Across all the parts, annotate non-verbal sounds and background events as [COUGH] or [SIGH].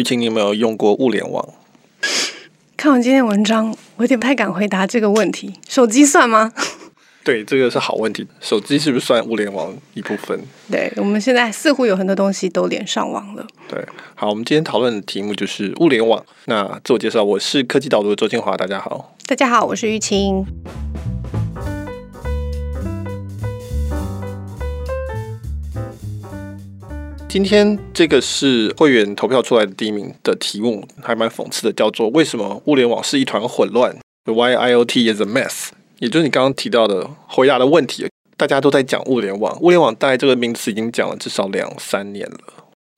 玉清，你有没有用过物联网？看完今天文章，我有点不太敢回答这个问题。手机算吗？[LAUGHS] 对，这个是好问题。手机是不是算物联网一部分？[LAUGHS] 对，我们现在似乎有很多东西都连上网了。对，好，我们今天讨论的题目就是物联网。那自我介绍，我是科技导读的周清华，大家好。大家好，我是玉清。今天这个是会员投票出来的第一名的题目，还蛮讽刺的，叫做“为什么物联网是一团混乱 ”？Why IoT is a mess？也就是你刚刚提到的回答的问题，大家都在讲物联网，物联网大概这个名词已经讲了至少两三年了。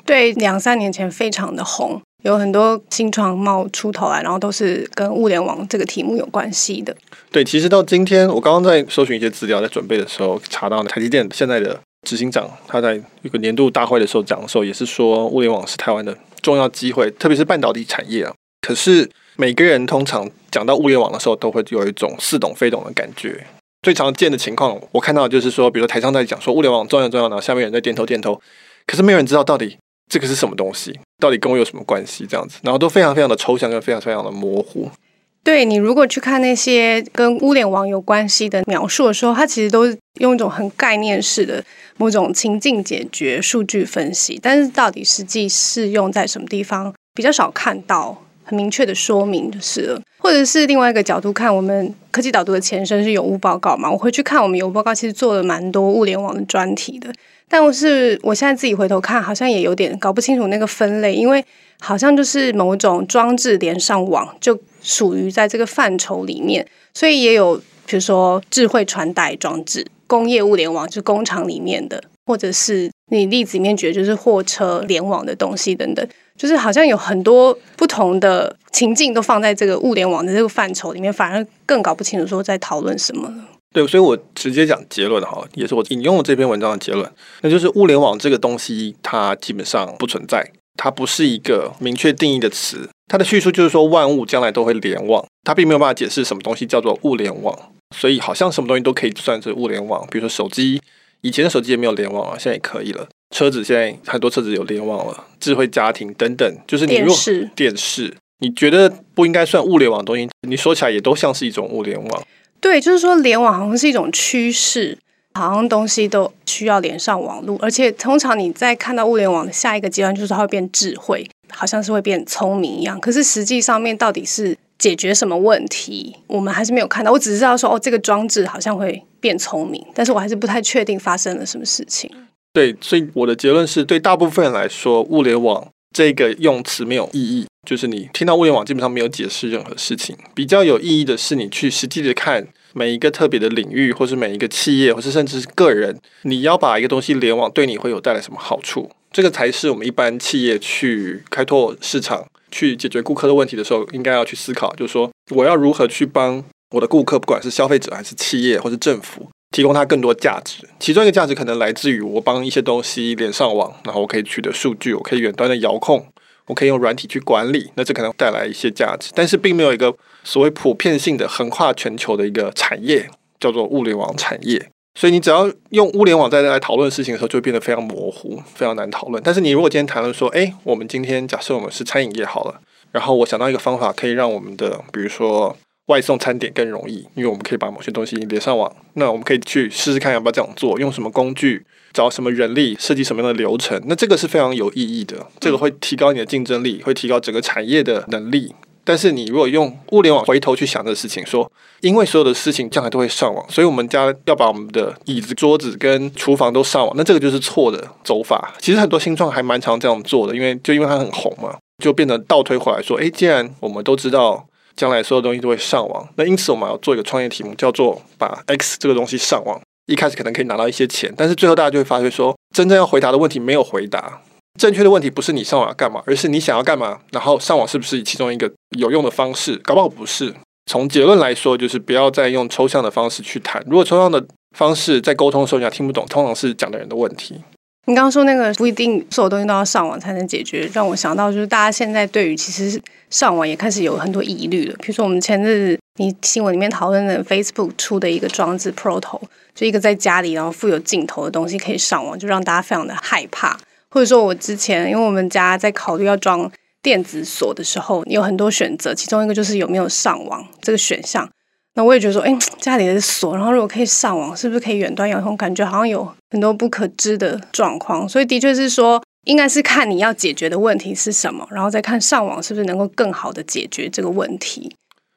对，两三年前非常的红，有很多新创冒出头来，然后都是跟物联网这个题目有关系的。对，其实到今天，我刚刚在搜寻一些资料，在准备的时候查到台积电现在的。执行长他在一个年度大会的时候讲的时候，也是说物联网是台湾的重要机会，特别是半导体产业啊。可是每个人通常讲到物联网的时候，都会有一种似懂非懂的感觉。最常见的情况，我看到就是说，比如台上在讲说物联网重要重要，然后下面人在点头点头，可是没有人知道到底这个是什么东西，到底跟我有什么关系这样子，然后都非常非常的抽象，跟非常非常的模糊。对，你如果去看那些跟物联网有关系的描述的时候，它其实都是用一种很概念式的某种情境解决、数据分析，但是到底实际适用在什么地方，比较少看到很明确的说明就是。或者是另外一个角度看，我们科技导读的前身是有物报告嘛，我回去看我们有物报告，其实做了蛮多物联网的专题的，但我是我现在自己回头看，好像也有点搞不清楚那个分类，因为好像就是某种装置连上网就。属于在这个范畴里面，所以也有比如说智慧传带装置、工业物联网，就是工厂里面的，或者是你例子里面举的就是货车联网的东西等等，就是好像有很多不同的情境都放在这个物联网的这个范畴里面，反而更搞不清楚说在讨论什么了。对，所以我直接讲结论哈，也是我引用了这篇文章的结论，那就是物联网这个东西它基本上不存在。它不是一个明确定义的词，它的叙述就是说万物将来都会联网，它并没有办法解释什么东西叫做物联网，所以好像什么东西都可以算是物联网，比如说手机，以前的手机也没有联网啊，现在也可以了。车子现在很多车子有联网了，智慧家庭等等，就是你若电视，电视，你觉得不应该算物联网的东西，你说起来也都像是一种物联网。对，就是说联网好像是一种趋势。好像东西都需要连上网络，而且通常你在看到物联网的下一个阶段，就是它会变智慧，好像是会变聪明一样。可是实际上面到底是解决什么问题，我们还是没有看到。我只知道说，哦，这个装置好像会变聪明，但是我还是不太确定发生了什么事情。对，所以我的结论是对大部分人来说，物联网这个用词没有意义，就是你听到物联网基本上没有解释任何事情。比较有意义的是，你去实际的看。每一个特别的领域，或是每一个企业，或是甚至是个人，你要把一个东西联网，对你会有带来什么好处？这个才是我们一般企业去开拓市场、去解决顾客的问题的时候，应该要去思考，就是说我要如何去帮我的顾客，不管是消费者还是企业或是政府，提供他更多价值。其中一个价值可能来自于我帮一些东西连上网，然后我可以取得数据，我可以远端的遥控。我可以用软体去管理，那这可能带来一些价值，但是并没有一个所谓普遍性的横跨全球的一个产业，叫做物联网产业。所以你只要用物联网在来讨论事情的时候，就会变得非常模糊，非常难讨论。但是你如果今天谈论说，诶，我们今天假设我们是餐饮业好了，然后我想到一个方法，可以让我们的比如说外送餐点更容易，因为我们可以把某些东西连上网，那我们可以去试试看要不要这样做，用什么工具。找什么人力，设计什么样的流程，那这个是非常有意义的。这个会提高你的竞争力，会提高整个产业的能力。但是你如果用物联网回头去想这个事情，说因为所有的事情将来都会上网，所以我们家要把我们的椅子、桌子跟厨房都上网，那这个就是错的走法。其实很多新创还蛮常这样做的，因为就因为它很红嘛，就变成倒推回来说，诶，既然我们都知道将来所有东西都会上网，那因此我们要做一个创业题目，叫做把 X 这个东西上网。一开始可能可以拿到一些钱，但是最后大家就会发觉说，真正要回答的问题没有回答。正确的问题不是你上网要干嘛，而是你想要干嘛，然后上网是不是其中一个有用的方式？搞不好不是。从结论来说，就是不要再用抽象的方式去谈。如果抽象的方式在沟通的时候你要听不懂，通常是讲的人的问题。你刚刚说那个不一定所有东西都要上网才能解决，让我想到就是大家现在对于其实上网也开始有很多疑虑了。比如说我们前日你新闻里面讨论的 Facebook 出的一个装置 Proto，就一个在家里然后附有镜头的东西可以上网，就让大家非常的害怕。或者说我之前因为我们家在考虑要装电子锁的时候，你有很多选择，其中一个就是有没有上网这个选项。那我也觉得说，哎，家里的锁，然后如果可以上网，是不是可以远端遥控？感觉好像有很多不可知的状况。所以的确是说，应该是看你要解决的问题是什么，然后再看上网是不是能够更好的解决这个问题。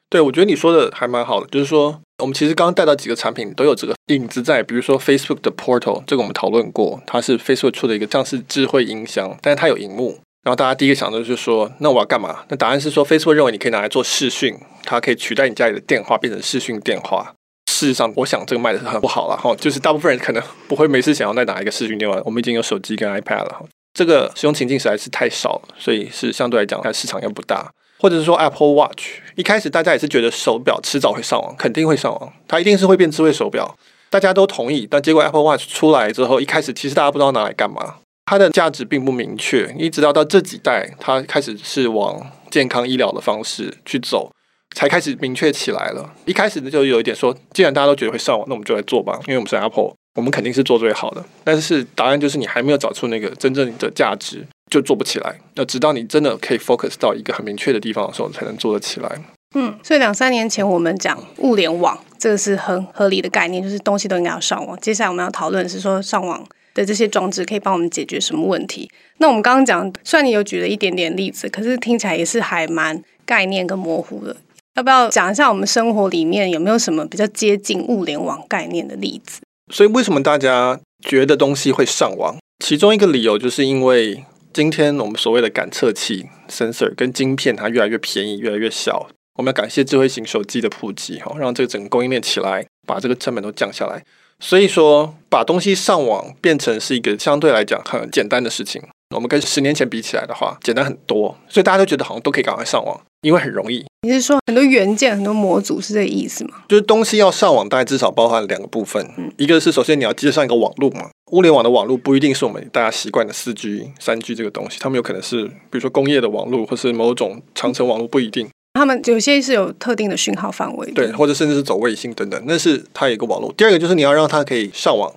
对，我觉得你说的还蛮好的，就是说，我们其实刚刚带到几个产品都有这个影子在，比如说 Facebook 的 Portal，这个我们讨论过，它是 Facebook 出的一个像是智慧音箱，但是它有荧幕。然后大家第一个想的就是说，那我要干嘛？那答案是说，Facebook 认为你可以拿来做视讯，它可以取代你家里的电话，变成视讯电话。事实上，我想这个卖的是很不好了哈，就是大部分人可能不会每次想要再拿一个视讯电话。我们已经有手机跟 iPad 了，这个使用情境实在是太少了，所以是相对来讲，它市场又不大。或者是说 Apple Watch，一开始大家也是觉得手表迟早会上网，肯定会上网，它一定是会变智慧手表，大家都同意。但结果 Apple Watch 出来之后，一开始其实大家不知道拿来干嘛。它的价值并不明确，一直到到这几代，它开始是往健康医疗的方式去走，才开始明确起来了。一开始呢，就有一点说，既然大家都觉得会上网，那我们就来做吧，因为我们是 Apple，我们肯定是做最好的。但是答案就是，你还没有找出那个真正的价值，就做不起来。那直到你真的可以 focus 到一个很明确的地方的时候，才能做得起来。嗯，所以两三年前我们讲物联网，这个是很合理的概念，就是东西都应该要上网。接下来我们要讨论是说上网。的这些装置可以帮我们解决什么问题？那我们刚刚讲，虽然你有举了一点点例子，可是听起来也是还蛮概念跟模糊的。要不要讲一下我们生活里面有没有什么比较接近物联网概念的例子？所以为什么大家觉得东西会上网？其中一个理由就是因为今天我们所谓的感测器 （sensor） 跟晶片它越来越便宜，越来越小。我们要感谢智慧型手机的普及，哈，让这个整个供应链起来，把这个成本都降下来。所以说，把东西上网变成是一个相对来讲很简单的事情。我们跟十年前比起来的话，简单很多。所以大家都觉得好像都可以赶快上网，因为很容易。你是说很多元件、很多模组是这个意思吗？就是东西要上网，大概至少包含两个部分。嗯，一个是首先你要接上一个网络嘛，物联网的网络不一定是我们大家习惯的四 G、三 G 这个东西，他们有可能是比如说工业的网络，或是某种长程网络，不一定。他们有些是有特定的讯号范围，对，或者甚至是走卫星等等，那是它有一个网络。第二个就是你要让它可以上网，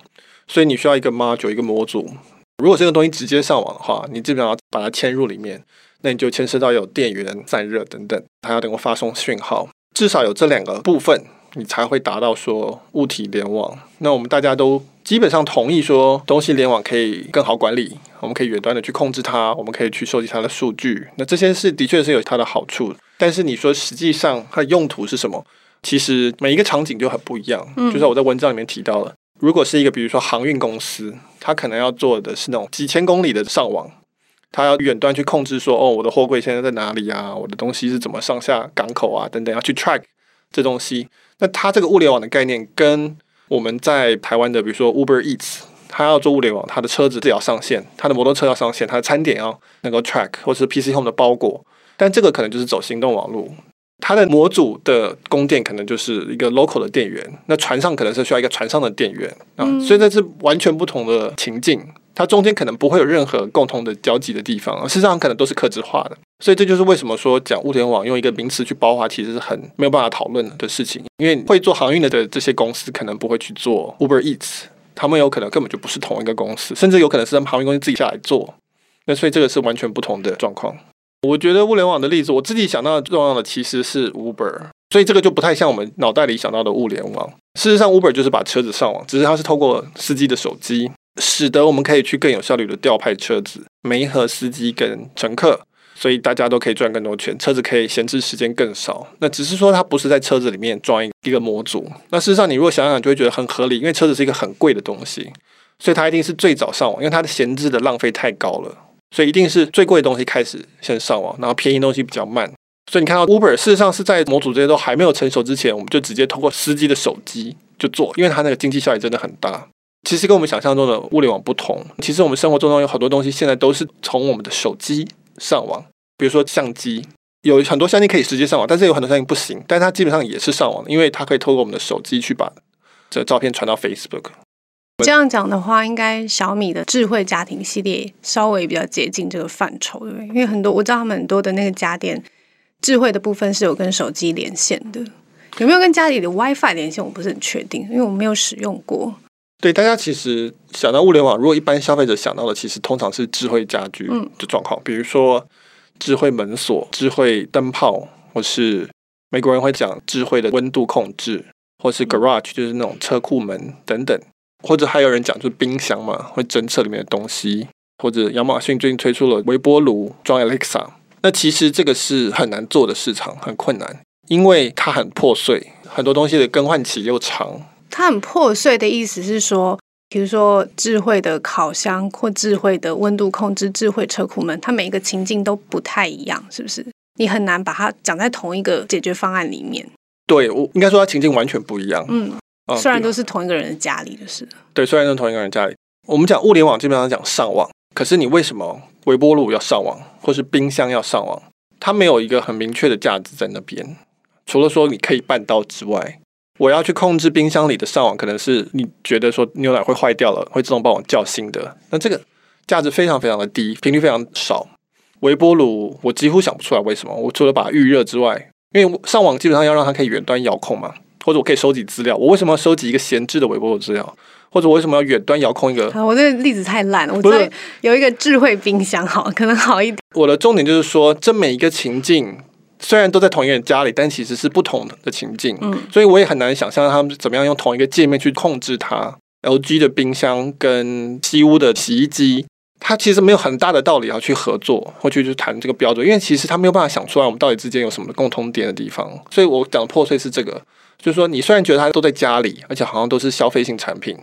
所以你需要一个 module 一个模组。如果这个东西直接上网的话，你基本上要把它嵌入里面，那你就牵涉到有电源、散热等等，还要能够发送讯号，至少有这两个部分，你才会达到说物体联网。那我们大家都基本上同意说，东西联网可以更好管理，我们可以远端的去控制它，我们可以去收集它的数据。那这些是的确是有它的好处。但是你说实际上它的用途是什么？其实每一个场景就很不一样。嗯，就像我在文章里面提到了，如果是一个比如说航运公司，它可能要做的是那种几千公里的上网，它要远端去控制说，哦，我的货柜现在在哪里啊？我的东西是怎么上下港口啊？等等，要去 track 这东西。那它这个物联网的概念，跟我们在台湾的比如说 Uber Eats，它要做物联网，它的车子也要上线，它的摩托车要上线，它的餐点要能够 track，或者是 PC Home 的包裹。但这个可能就是走行动网络，它的模组的供电可能就是一个 local 的电源，那船上可能是需要一个船上的电源啊，所以这是完全不同的情境，它中间可能不会有任何共同的交集的地方，事实上可能都是客制化的，所以这就是为什么说讲物联网用一个名词去包化，其实是很没有办法讨论的事情，因为会做航运的的这些公司可能不会去做 Uber Eats，他们有可能根本就不是同一个公司，甚至有可能是他们航运公司自己下来做，那所以这个是完全不同的状况。我觉得物联网的例子，我自己想到的重要的其实是 Uber，所以这个就不太像我们脑袋里想到的物联网。事实上，Uber 就是把车子上网，只是它是透过司机的手机，使得我们可以去更有效率的调派车子，每一盒司机跟乘客，所以大家都可以赚更多钱，车子可以闲置时间更少。那只是说它不是在车子里面装一一个模组。那事实上，你如果想想，就会觉得很合理，因为车子是一个很贵的东西，所以它一定是最早上网，因为它的闲置的浪费太高了。所以一定是最贵的东西开始先上网，然后便宜东西比较慢。所以你看到 Uber，事实上是在模组这些都还没有成熟之前，我们就直接通过司机的手机就做，因为它那个经济效益真的很大。其实跟我们想象中的物联网不同，其实我们生活中有很多东西现在都是从我们的手机上网，比如说相机，有很多相机可以直接上网，但是有很多相机不行，但它基本上也是上网，因为它可以透过我们的手机去把这照片传到 Facebook。这样讲的话，应该小米的智慧家庭系列稍微比较接近这个范畴，对不对？因为很多我知道他们很多的那个家电智慧的部分是有跟手机连线的，有没有跟家里的 WiFi 连线？我不是很确定，因为我没有使用过。对，大家其实想到物联网，如果一般消费者想到的，其实通常是智慧家居的状况，嗯、比如说智慧门锁、智慧灯泡，或是美国人会讲智慧的温度控制，或是 garage 就是那种车库门等等，或者还有人讲就是冰箱嘛，会侦测里面的东西，或者亚马逊最近推出了微波炉装 Alexa，那其实这个是很难做的市场，很困难，因为它很破碎，很多东西的更换期又长。它很破碎的意思是说，比如说智慧的烤箱或智慧的温度控制、智慧车库门，它每一个情境都不太一样，是不是？你很难把它讲在同一个解决方案里面。对，我应该说它情境完全不一样。嗯，虽然都是同一个人的家里的事。对，虽然都是同一个人家里。我们讲物联网，基本上讲上网。可是你为什么微波炉要上网，或是冰箱要上网？它没有一个很明确的价值在那边，除了说你可以办到之外。我要去控制冰箱里的上网，可能是你觉得说牛奶会坏掉了，会自动帮我叫新的。那这个价值非常非常的低，频率非常少。微波炉我几乎想不出来为什么。我除了把它预热之外，因为上网基本上要让它可以远端遥控嘛，或者我可以收集资料。我为什么要收集一个闲置的微波炉资料？或者我为什么要远端遥控一个？我这个例子太烂了。我知道有一个智慧冰箱好，可能好一点。我的重点就是说，这每一个情境。虽然都在同一个人家里，但其实是不同的情境，嗯，所以我也很难想象他们怎么样用同一个界面去控制它。LG 的冰箱跟西屋的洗衣机，它其实没有很大的道理要去合作或去去谈这个标准，因为其实他没有办法想出来我们到底之间有什么共通点的地方。所以我讲的破碎是这个，就是说你虽然觉得它都在家里，而且好像都是消费性产品，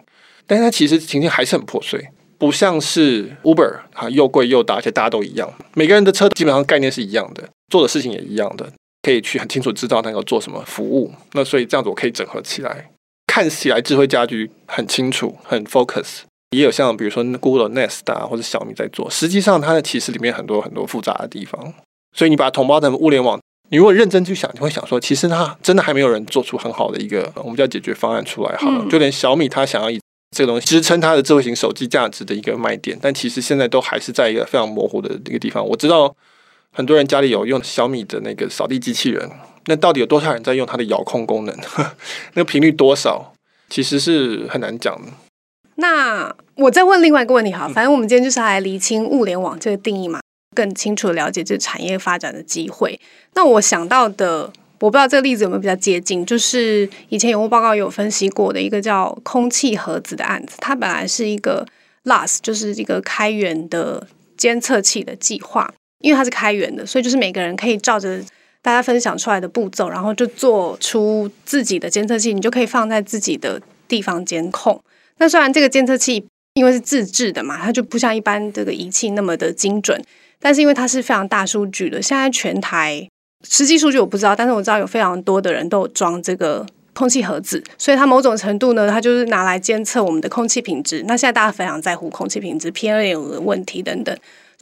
但是它其实情境还是很破碎，不像是 Uber 啊，又贵又大，而且大家都一样，每个人的车基本上概念是一样的。做的事情也一样的，可以去很清楚知道那个做什么服务。那所以这样子我可以整合起来，看起来智慧家居很清楚、很 focus。也有像比如说 Google Nest 啊，或者小米在做，实际上它的其实里面很多很多复杂的地方。所以你把它统包成物联网，你如果认真去想，你会想说，其实它真的还没有人做出很好的一个我们叫解决方案出来。好了，就连小米它想要以这个东西支撑它的智慧型手机价值的一个卖点，但其实现在都还是在一个非常模糊的一个地方。我知道。很多人家里有用小米的那个扫地机器人，那到底有多少人在用它的遥控功能？[LAUGHS] 那个频率多少，其实是很难讲的。那我再问另外一个问题哈，反正我们今天就是来厘清物联网这个定义嘛，更清楚的了解这产业发展的机会。那我想到的，我不知道这个例子有没有比较接近，就是以前有个报告有分析过的一个叫空气盒子的案子，它本来是一个 LAS，就是一个开源的监测器的计划。因为它是开源的，所以就是每个人可以照着大家分享出来的步骤，然后就做出自己的监测器，你就可以放在自己的地方监控。那虽然这个监测器因为是自制的嘛，它就不像一般这个仪器那么的精准，但是因为它是非常大数据的，现在全台实际数据我不知道，但是我知道有非常多的人都有装这个空气盒子，所以它某种程度呢，它就是拿来监测我们的空气品质。那现在大家非常在乎空气品质、PM 二点五的问题等等。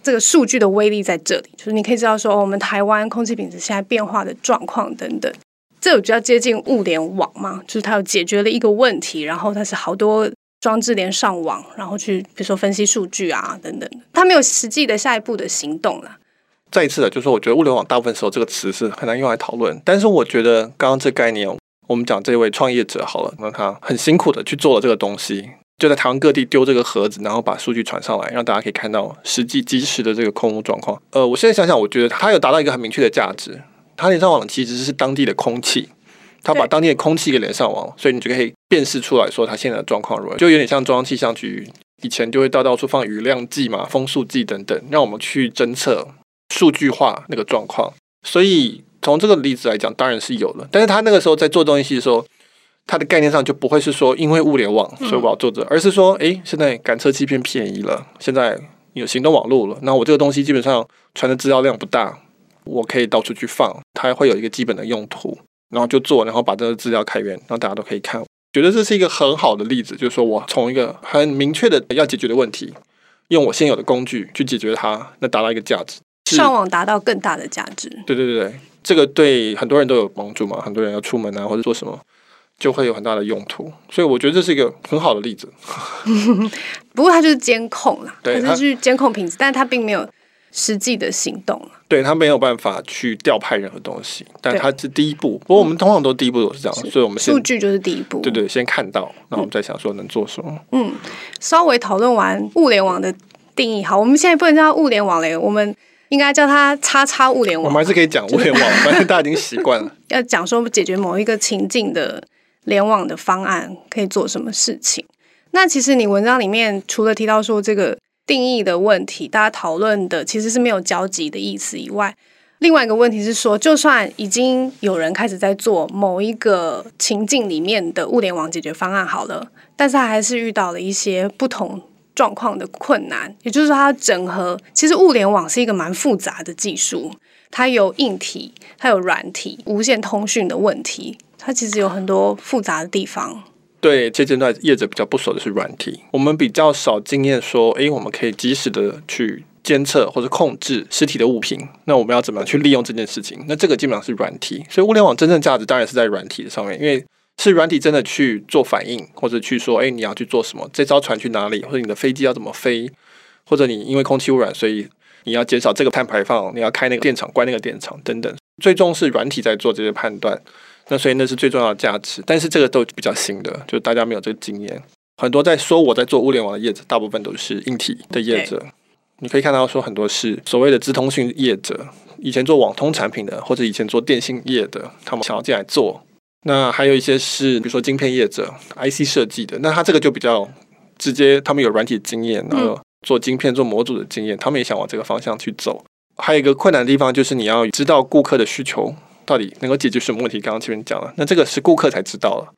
这个数据的威力在这里，就是你可以知道说，我们台湾空气品质现在变化的状况等等，这有比较接近物联网嘛？就是它有解决了一个问题，然后它是好多装置连上网，然后去比如说分析数据啊等等，它没有实际的下一步的行动了。再一次的，就是说我觉得物联网大部分时候这个词是很难用来讨论，但是我觉得刚刚这概念，我们讲这位创业者好了，那他很辛苦的去做了这个东西。就在台湾各地丢这个盒子，然后把数据传上来，让大家可以看到实际即时的这个空屋状况。呃，我现在想想，我觉得它有达到一个很明确的价值。它连上网其实是当地的空气，它把当地的空气给连上网，所以你就可以辨识出来说它现在的状况如何。就有点像中央气象局以前就会到到处放雨量计嘛、风速计等等，让我们去侦测、数据化那个状况。所以从这个例子来讲，当然是有了。但是他那个时候在做东西的时候。它的概念上就不会是说，因为物联网，所以我要做这，而是说，诶，现在感测器变便宜了，现在有行动网络了，那我这个东西基本上传的资料量不大，我可以到处去放，它会有一个基本的用途，然后就做，然后把这个资料开源，然后大家都可以看。觉得这是一个很好的例子，就是说我从一个很明确的要解决的问题，用我现有的工具去解决它，那达到一个价值，上网达到更大的价值。对对对对，这个对很多人都有帮助嘛，很多人要出门啊，或者做什么。就会有很大的用途，所以我觉得这是一个很好的例子。[LAUGHS] 不过它就是监控啦，对，它是去监控品质，但是它并没有实际的行动。对，它没有办法去调派任何东西，但它是第一步。不过我们通常都第一步都是这样，所以我们数据就是第一步。对对，先看到，然后我们再想说能做什么。嗯，稍微讨论完物联网的定义，好，我们现在不能叫物联网了，我们。应该叫它“叉叉物联网”。我们还是可以讲物联网，反正大家已经习惯了。[LAUGHS] 要讲说解决某一个情境的联网的方案可以做什么事情。那其实你文章里面除了提到说这个定义的问题，大家讨论的其实是没有交集的意思以外。另外一个问题是说，就算已经有人开始在做某一个情境里面的物联网解决方案好了，但是他还是遇到了一些不同状况的困难。也就是说，它整合其实物联网是一个蛮复杂的技术，它有硬体，它有软体，无线通讯的问题，它其实有很多复杂的地方。对，这阶段业者比较不熟的是软体，我们比较少经验说，哎，我们可以及时的去。监测或者控制实体的物品，那我们要怎么样去利用这件事情？那这个基本上是软体，所以物联网真正价值当然是在软体的上面，因为是软体真的去做反应，或者去说，哎，你要去做什么？这艘船去哪里？或者你的飞机要怎么飞？或者你因为空气污染，所以你要减少这个碳排放，你要开那个电厂，关那个电厂等等。最终是软体在做这些判断，那所以那是最重要的价值。但是这个都比较新的，就大家没有这个经验。很多在说我在做物联网的业者，大部分都是硬体的业者。你可以看到，说很多是所谓的资通讯业者，以前做网通产品的，或者以前做电信业的，他们想要进来做。那还有一些是，比如说晶片业者、IC 设计的，那他这个就比较直接，他们有软体经验，然后做晶片、做模组的经验，他们也想往这个方向去走。还有一个困难的地方，就是你要知道顾客的需求到底能够解决什么问题。刚刚前面讲了，那这个是顾客才知道了。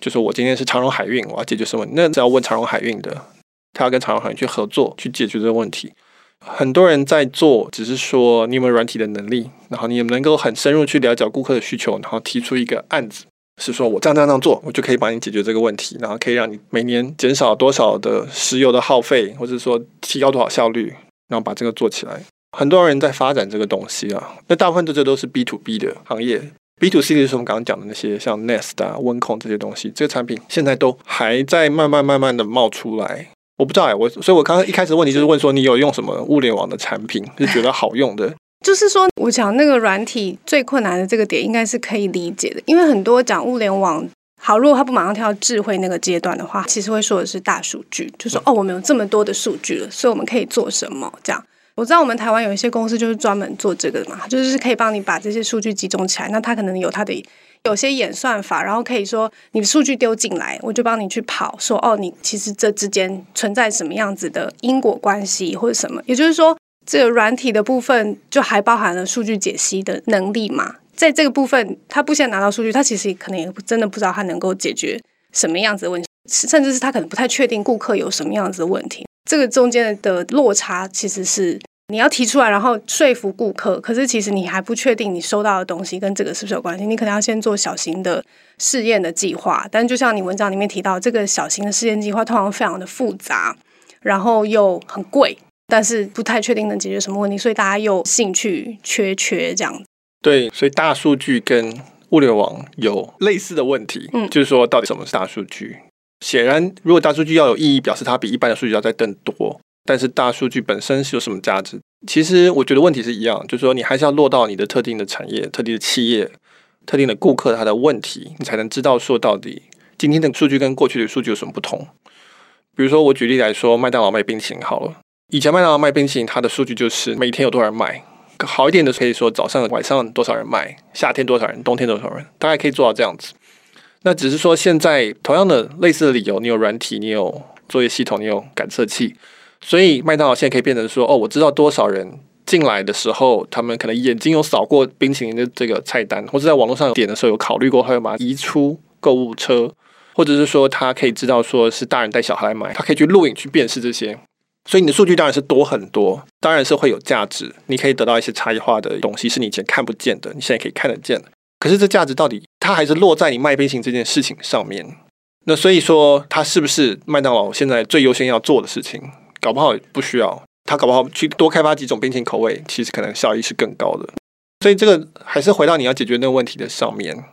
就是我今天是长荣海运，我要解决什么问题？那只要问长荣海运的。他要跟长荣海运去合作，去解决这个问题。很多人在做，只是说你有没有软体的能力，然后你也能够很深入去了解顾客的需求，然后提出一个案子，是说我这样这样这样做，我就可以帮你解决这个问题，然后可以让你每年减少多少的石油的耗费，或者说提高多少效率，然后把这个做起来。很多人在发展这个东西啊，那大部分这这都是 B to B 的行业，B to C 就是我们刚刚讲的那些像 Nest 啊、温控这些东西，这个产品现在都还在慢慢慢慢的冒出来。我不知道哎，我所以，我刚刚一开始问题就是问说，你有用什么物联网的产品 [LAUGHS] 是觉得好用的？就是说，我讲那个软体最困难的这个点，应该是可以理解的，因为很多讲物联网好，如果他不马上跳到智慧那个阶段的话，其实会说的是大数据，就说哦，我们有这么多的数据了，所以我们可以做什么？这样，我知道我们台湾有一些公司就是专门做这个的嘛，就是可以帮你把这些数据集中起来，那他可能有他的。有些演算法，然后可以说你的数据丢进来，我就帮你去跑，说哦，你其实这之间存在什么样子的因果关系或者什么？也就是说，这个软体的部分就还包含了数据解析的能力嘛。在这个部分，他不先拿到数据，他其实可能也真的不知道他能够解决什么样子的问题，甚至是他可能不太确定顾客有什么样子的问题。这个中间的落差其实是。你要提出来，然后说服顾客，可是其实你还不确定你收到的东西跟这个是不是有关系。你可能要先做小型的试验的计划，但就像你文章里面提到，这个小型的试验计划通常非常的复杂，然后又很贵，但是不太确定能解决什么问题，所以大家又兴趣缺缺这样。对，所以大数据跟物联网有类似的问题，嗯，就是说到底什么是大数据？显然，如果大数据要有意义，表示它比一般的数据要再更多。但是大数据本身是有什么价值？其实我觉得问题是一样，就是说你还是要落到你的特定的产业、特定的企业、特定的顾客他的问题，你才能知道说到底今天的数据跟过去的数据有什么不同。比如说我举例来说，麦当劳卖冰淇淋好了，以前麦当劳卖冰淇淋，它的数据就是每天有多少人买，好一点的可以说早上、晚上多少人买，夏天多少人，冬天多少人，大概可以做到这样子。那只是说现在同样的类似的理由，你有软体，你有作业系统，你有感测器。所以麦当劳现在可以变成说，哦，我知道多少人进来的时候，他们可能眼睛有扫过冰淇淋的这个菜单，或者在网络上点的时候有考虑过，他要把它移出购物车，或者是说他可以知道说是大人带小孩来买，他可以去录影去辨识这些。所以你的数据当然是多很多，当然是会有价值，你可以得到一些差异化的东西，是你以前看不见的，你现在可以看得见。可是这价值到底它还是落在你卖冰淇淋这件事情上面。那所以说，它是不是麦当劳现在最优先要做的事情？搞不好不需要，它搞不好去多开发几种冰淇淋口味，其实可能效益是更高的。所以这个还是回到你要解决那个问题的上面。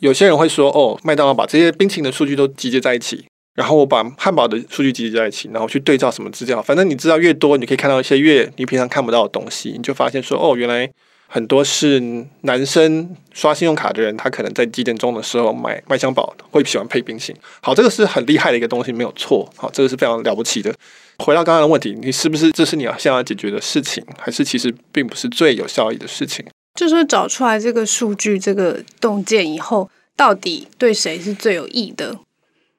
有些人会说：“哦，麦当劳把这些冰淇淋的数据都集结在一起，然后我把汉堡的数据集结在一起，然后去对照什么资料。反正你知道越多，你可以看到一些越你平常看不到的东西，你就发现说：哦，原来很多是男生刷信用卡的人，他可能在几点钟的时候买麦香堡会喜欢配冰淇淋。好，这个是很厉害的一个东西，没有错。好，这个是非常了不起的。回到刚刚的问题，你是不是这是你要现在要解决的事情，还是其实并不是最有效益的事情？就是说找出来这个数据、这个洞见以后，到底对谁是最有益的？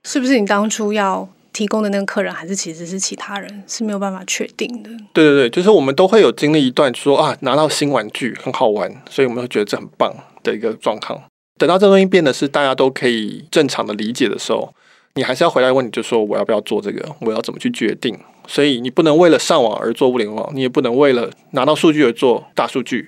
是不是你当初要提供的那个客人，还是其实是其他人，是没有办法确定的。对对对，就是我们都会有经历一段说啊，拿到新玩具很好玩，所以我们会觉得这很棒的一个状况。等到这东西变得是大家都可以正常的理解的时候，你还是要回来问你，就说我要不要做这个，我要怎么去决定？所以你不能为了上网而做物联网，你也不能为了拿到数据而做大数据，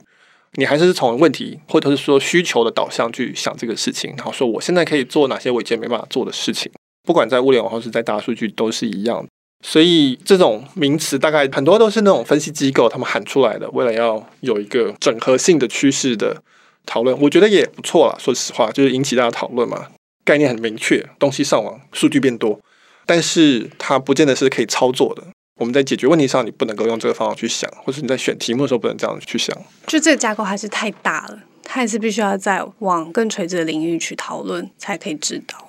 你还是从问题或者是说需求的导向去想这个事情，然后说我现在可以做哪些我以前没办法做的事情，不管在物联网或是在大数据都是一样。所以这种名词大概很多都是那种分析机构他们喊出来的，为了要有一个整合性的趋势的。讨论我觉得也不错啦，说实话，就是引起大家讨论嘛。概念很明确，东西上网，数据变多，但是它不见得是可以操作的。我们在解决问题上，你不能够用这个方法去想，或是你在选题目的时候不能这样去想。就这个架构还是太大了，它还是必须要在往更垂直的领域去讨论，才可以知道。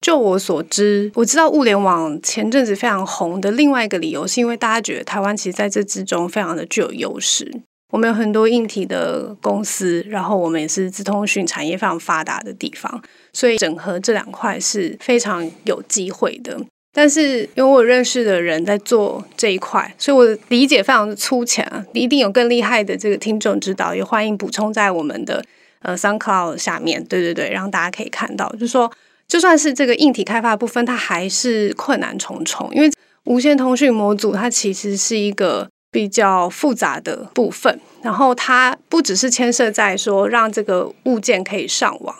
就我所知，我知道物联网前阵子非常红的另外一个理由，是因为大家觉得台湾其实在这之中非常的具有优势。我们有很多硬体的公司，然后我们也是资通讯产业非常发达的地方，所以整合这两块是非常有机会的。但是因为我认识的人在做这一块，所以我理解非常的粗浅啊。一定有更厉害的这个听众指导，也欢迎补充在我们的呃 SoundCloud 下面。对对对，让大家可以看到，就是说就算是这个硬体开发部分，它还是困难重重，因为无线通讯模组它其实是一个。比较复杂的部分，然后它不只是牵涉在说让这个物件可以上网，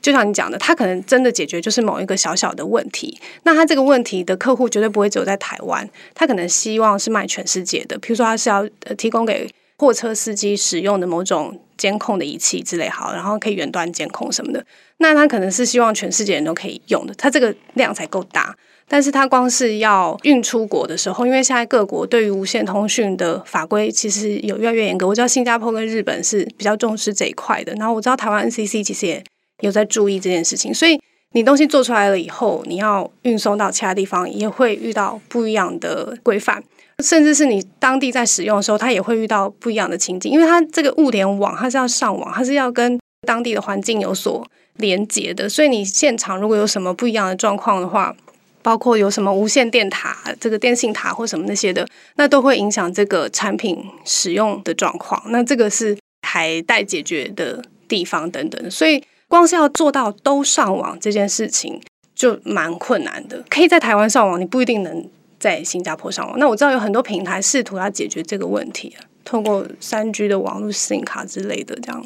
就像你讲的，它可能真的解决就是某一个小小的问题。那它这个问题的客户绝对不会只有在台湾，他可能希望是卖全世界的。比如说，他是要提供给货车司机使用的某种监控的仪器之类，好，然后可以远端监控什么的。那他可能是希望全世界人都可以用的，他这个量才够大。但是它光是要运出国的时候，因为现在各国对于无线通讯的法规其实有越来越严格。我知道新加坡跟日本是比较重视这一块的，然后我知道台湾 NCC 其实也有在注意这件事情。所以你东西做出来了以后，你要运送到其他地方，也会遇到不一样的规范，甚至是你当地在使用的时候，它也会遇到不一样的情景，因为它这个物联网它是要上网，它是要跟当地的环境有所连接的，所以你现场如果有什么不一样的状况的话，包括有什么无线电塔、这个电信塔或什么那些的，那都会影响这个产品使用的状况。那这个是还待解决的地方等等。所以光是要做到都上网这件事情就蛮困难的。可以在台湾上网，你不一定能在新加坡上网。那我知道有很多平台试图要解决这个问题，通过三 G 的网络 SIM 卡之类的这样。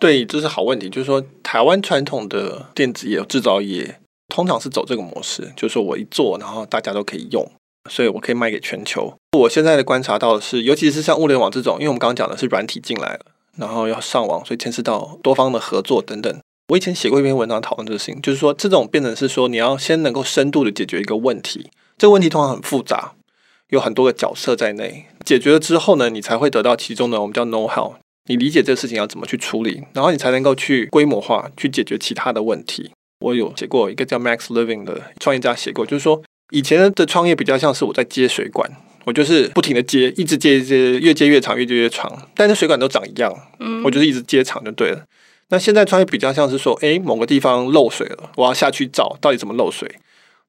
对，这是好问题。就是说，台湾传统的电子业、制造业。通常是走这个模式，就是说我一做，然后大家都可以用，所以我可以卖给全球。我现在的观察到的是，尤其是像物联网这种，因为我们刚刚讲的是软体进来了，然后要上网，所以牵涉到多方的合作等等。我以前写过一篇文章讨论这个事情，就是说这种变成是说你要先能够深度的解决一个问题，这个问题通常很复杂，有很多个角色在内，解决了之后呢，你才会得到其中的我们叫 know how，你理解这个事情要怎么去处理，然后你才能够去规模化去解决其他的问题。我有写过一个叫 Max Living 的创业家写过，就是说以前的创业比较像是我在接水管，我就是不停的接，一直接，一接，越接越长，越接越长，但是水管都长一样，嗯，我就是一直接长就对了。那现在创业比较像是说，诶，某个地方漏水了，我要下去找到底怎么漏水。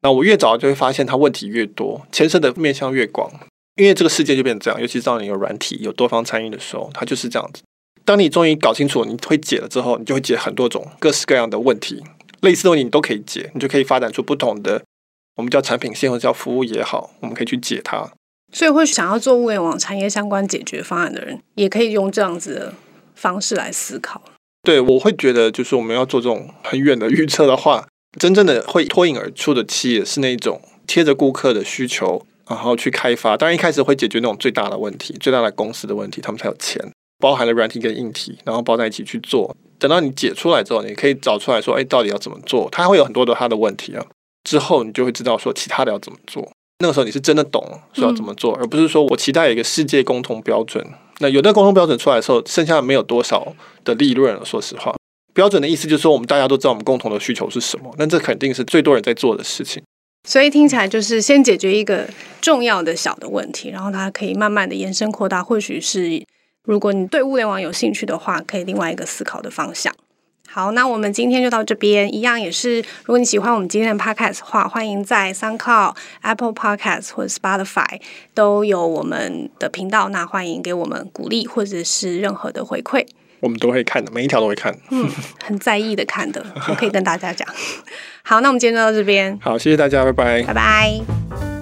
那我越找就会发现它问题越多，牵涉的面向越广，因为这个世界就变成这样，尤其是当你有软体、有多方参与的时候，它就是这样子。当你终于搞清楚你会解了之后，你就会解很多种各式各样的问题。类似的问题你都可以解，你就可以发展出不同的，我们叫产品线或者叫服务也好，我们可以去解它。所以会想要做物联网产业相关解决方案的人，也可以用这样子的方式来思考。对，我会觉得就是我们要做这种很远的预测的话，真正的会脱颖而出的企业是那种贴着顾客的需求，然后去开发。当然一开始会解决那种最大的问题、最大的公司的问题，他们才有钱，包含了软体跟硬体，然后包在一起去做。等到你解出来之后，你可以找出来说，哎，到底要怎么做？它会有很多的它的问题啊。之后你就会知道说，其他的要怎么做。那个时候你是真的懂说要怎么做，而不是说我期待有一个世界共同标准。那有那个共同标准出来的时候，剩下没有多少的利润了。说实话，标准的意思就是说，我们大家都知道我们共同的需求是什么。那这肯定是最多人在做的事情。所以听起来就是先解决一个重要的小的问题，然后它可以慢慢的延伸扩大。或许是如果你对物联网有兴趣的话，可以另外一个思考的方向。好，那我们今天就到这边。一样也是，如果你喜欢我们今天的 podcast 的话，欢迎在 SoundCloud、Apple Podcast 或者 Spotify 都有我们的频道。那欢迎给我们鼓励或者是任何的回馈，我们都会看的，每一条都会看。嗯，很在意的看的，我可以跟大家讲。[LAUGHS] 好，那我们今天就到这边。好，谢谢大家，拜拜，拜拜。